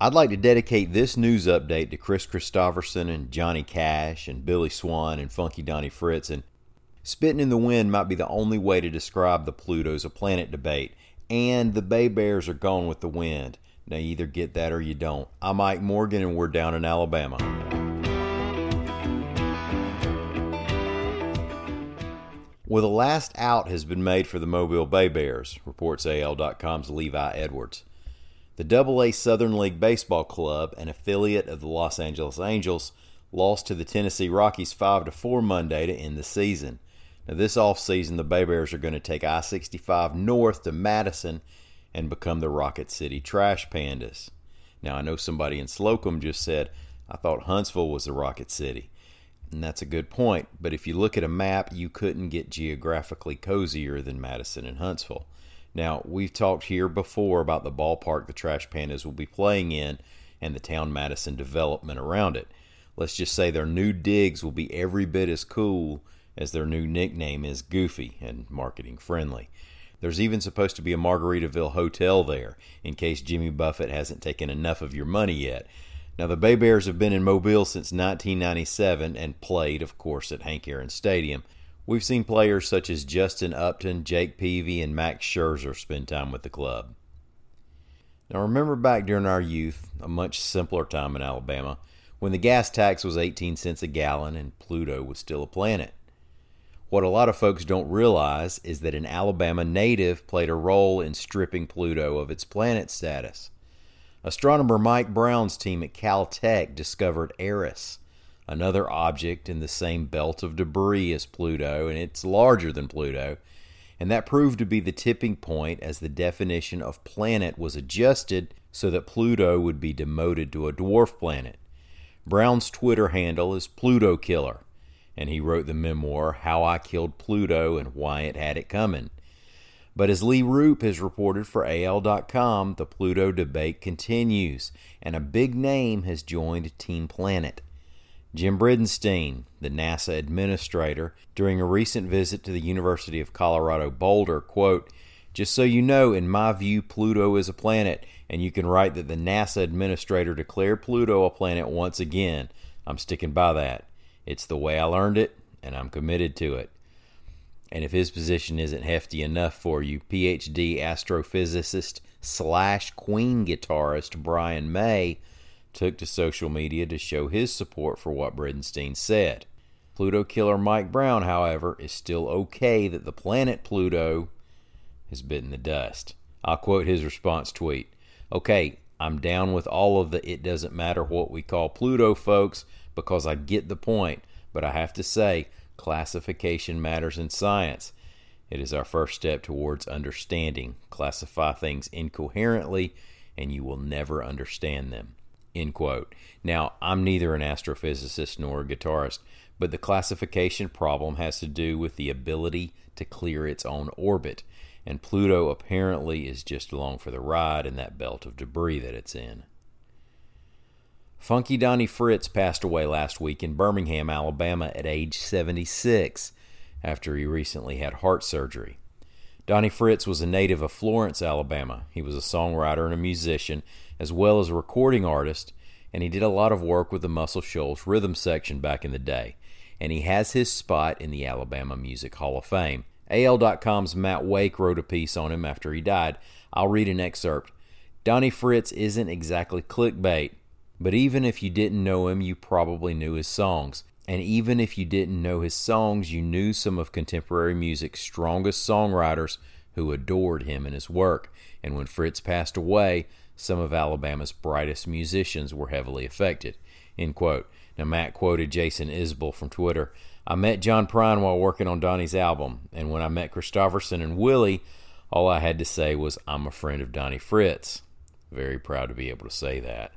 I'd like to dedicate this news update to Kris Kristofferson and Johnny Cash and Billy Swan and Funky Donnie Fritts. And spitting in the wind might be the only way to describe the Pluto's a planet debate. And the Bay Bears are gone with the wind. Now, you either get that or you don't. I'm Mike Morgan, and we're down in Alabama. Well, the last out has been made for the Mobile Bay Bears, reports AL.com's Levi Edwards. The Double-A Southern League Baseball Club, an affiliate of the Los Angeles Angels, lost to the Tennessee Smokies 5 to 4 Monday to end the season. Now, this offseason, the Bay Bears are going to take I 65 north to Madison and become the Rocket City Trash Pandas. Now, I know somebody in Slocomb just said, I thought Huntsville was the Rocket City. And that's a good point, but if you look at a map, you couldn't get geographically cozier than Madison and Huntsville. Now, we've talked here before about the ballpark the Trash Pandas will be playing in and the town Madison development around it. Let's just say their new digs will be every bit as cool as their new nickname is goofy and marketing friendly. There's even supposed to be a Margaritaville hotel there in case Jimmy Buffett hasn't taken enough of your money yet. Now, the Bay Bears have been in Mobile since 1997 and played, of course, at Hank Aaron Stadium. We've seen players such as Justin Upton, Jake Peavy, and Max Scherzer spend time with the club. Now, remember back during our youth, a much simpler time in Alabama, when the gas tax was 18 cents a gallon and Pluto was still a planet. What a lot of folks don't realize is that an Alabama native played a role in stripping Pluto of its planet status. Astronomer Mike Brown's team at Caltech discovered Eris, another object in the same belt of debris as Pluto, and it's larger than Pluto. And that proved to be the tipping point as the definition of planet was adjusted so that Pluto would be demoted to a dwarf planet. Brown's Twitter handle is Pluto Killer, and he wrote the memoir How I Killed Pluto and Why It Had It Coming. But as Lee Roop has reported for AL.com, the Pluto debate continues, and a big name has joined Team Planet. Jim Bridenstine, the NASA administrator, during a recent visit to the University of Colorado Boulder, quote, just so you know, in my view, Pluto is a planet, and you can write that the NASA administrator declared Pluto a planet once again. I'm sticking by that. It's the way I learned it, and I'm committed to it. And if his position isn't hefty enough for you, PhD astrophysicist slash Queen guitarist Brian May took to social media to show his support for what Bridenstine said. Pluto killer Mike Brown, however, is still okay that the planet Pluto has bitten the dust. I'll quote his response tweet Okay, I'm down with all of the it doesn't matter what we call Pluto folks because I get the point, but I have to say, Classification matters in science. It is our first step towards understanding. Classify things incoherently, and you will never understand them. End quote. Now, I'm neither an astrophysicist nor a guitarist, but the classification problem has to do with the ability to clear its own orbit, and Pluto apparently is just along for the ride in that belt of debris that it's in. Funky Donnie Fritts passed away last week in Birmingham, Alabama at age 76 after he recently had heart surgery. Donnie Fritts was a native of Florence, Alabama. He was a songwriter and a musician, as well as a recording artist, and he did a lot of work with the Muscle Shoals rhythm section back in the day. And he has his spot in the Alabama Music Hall of Fame. AL.com's Matt Wake wrote a piece on him after he died. I'll read an excerpt. Donnie Fritts isn't exactly clickbait, but even if you didn't know him, you probably knew his songs. And even if you didn't know his songs, you knew some of contemporary music's strongest songwriters who adored him and his work. And when Fritts passed away, some of Alabama's brightest musicians were heavily affected. End quote. Now, Matt quoted Jason Isbell from Twitter. I met John Prine while working on Donnie's album, and when I met Kristofferson and Willie, all I had to say was, I'm a friend of Donnie Fritts. Very proud to be able to say that.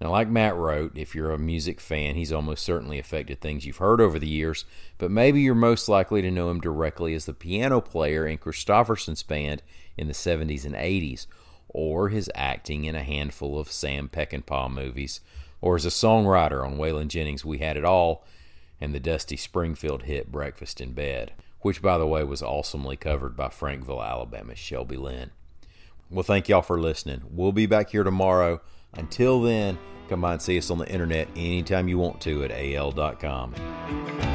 Now, like Matt wrote, if you're a music fan, he's almost certainly affected things you've heard over the years, but maybe you're most likely to know him directly as the piano player in Kristofferson's band in the 70s and 80s, or his acting in a handful of Sam Peckinpah movies, or as a songwriter on Waylon Jennings' We Had It All and the Dusty Springfield hit Breakfast in Bed, which, by the way, was awesomely covered by Frankville, Alabama's Shelby Lynne. Well, thank y'all for listening. We'll be back here tomorrow Until then, come by and see us on the internet anytime you want to at al.com.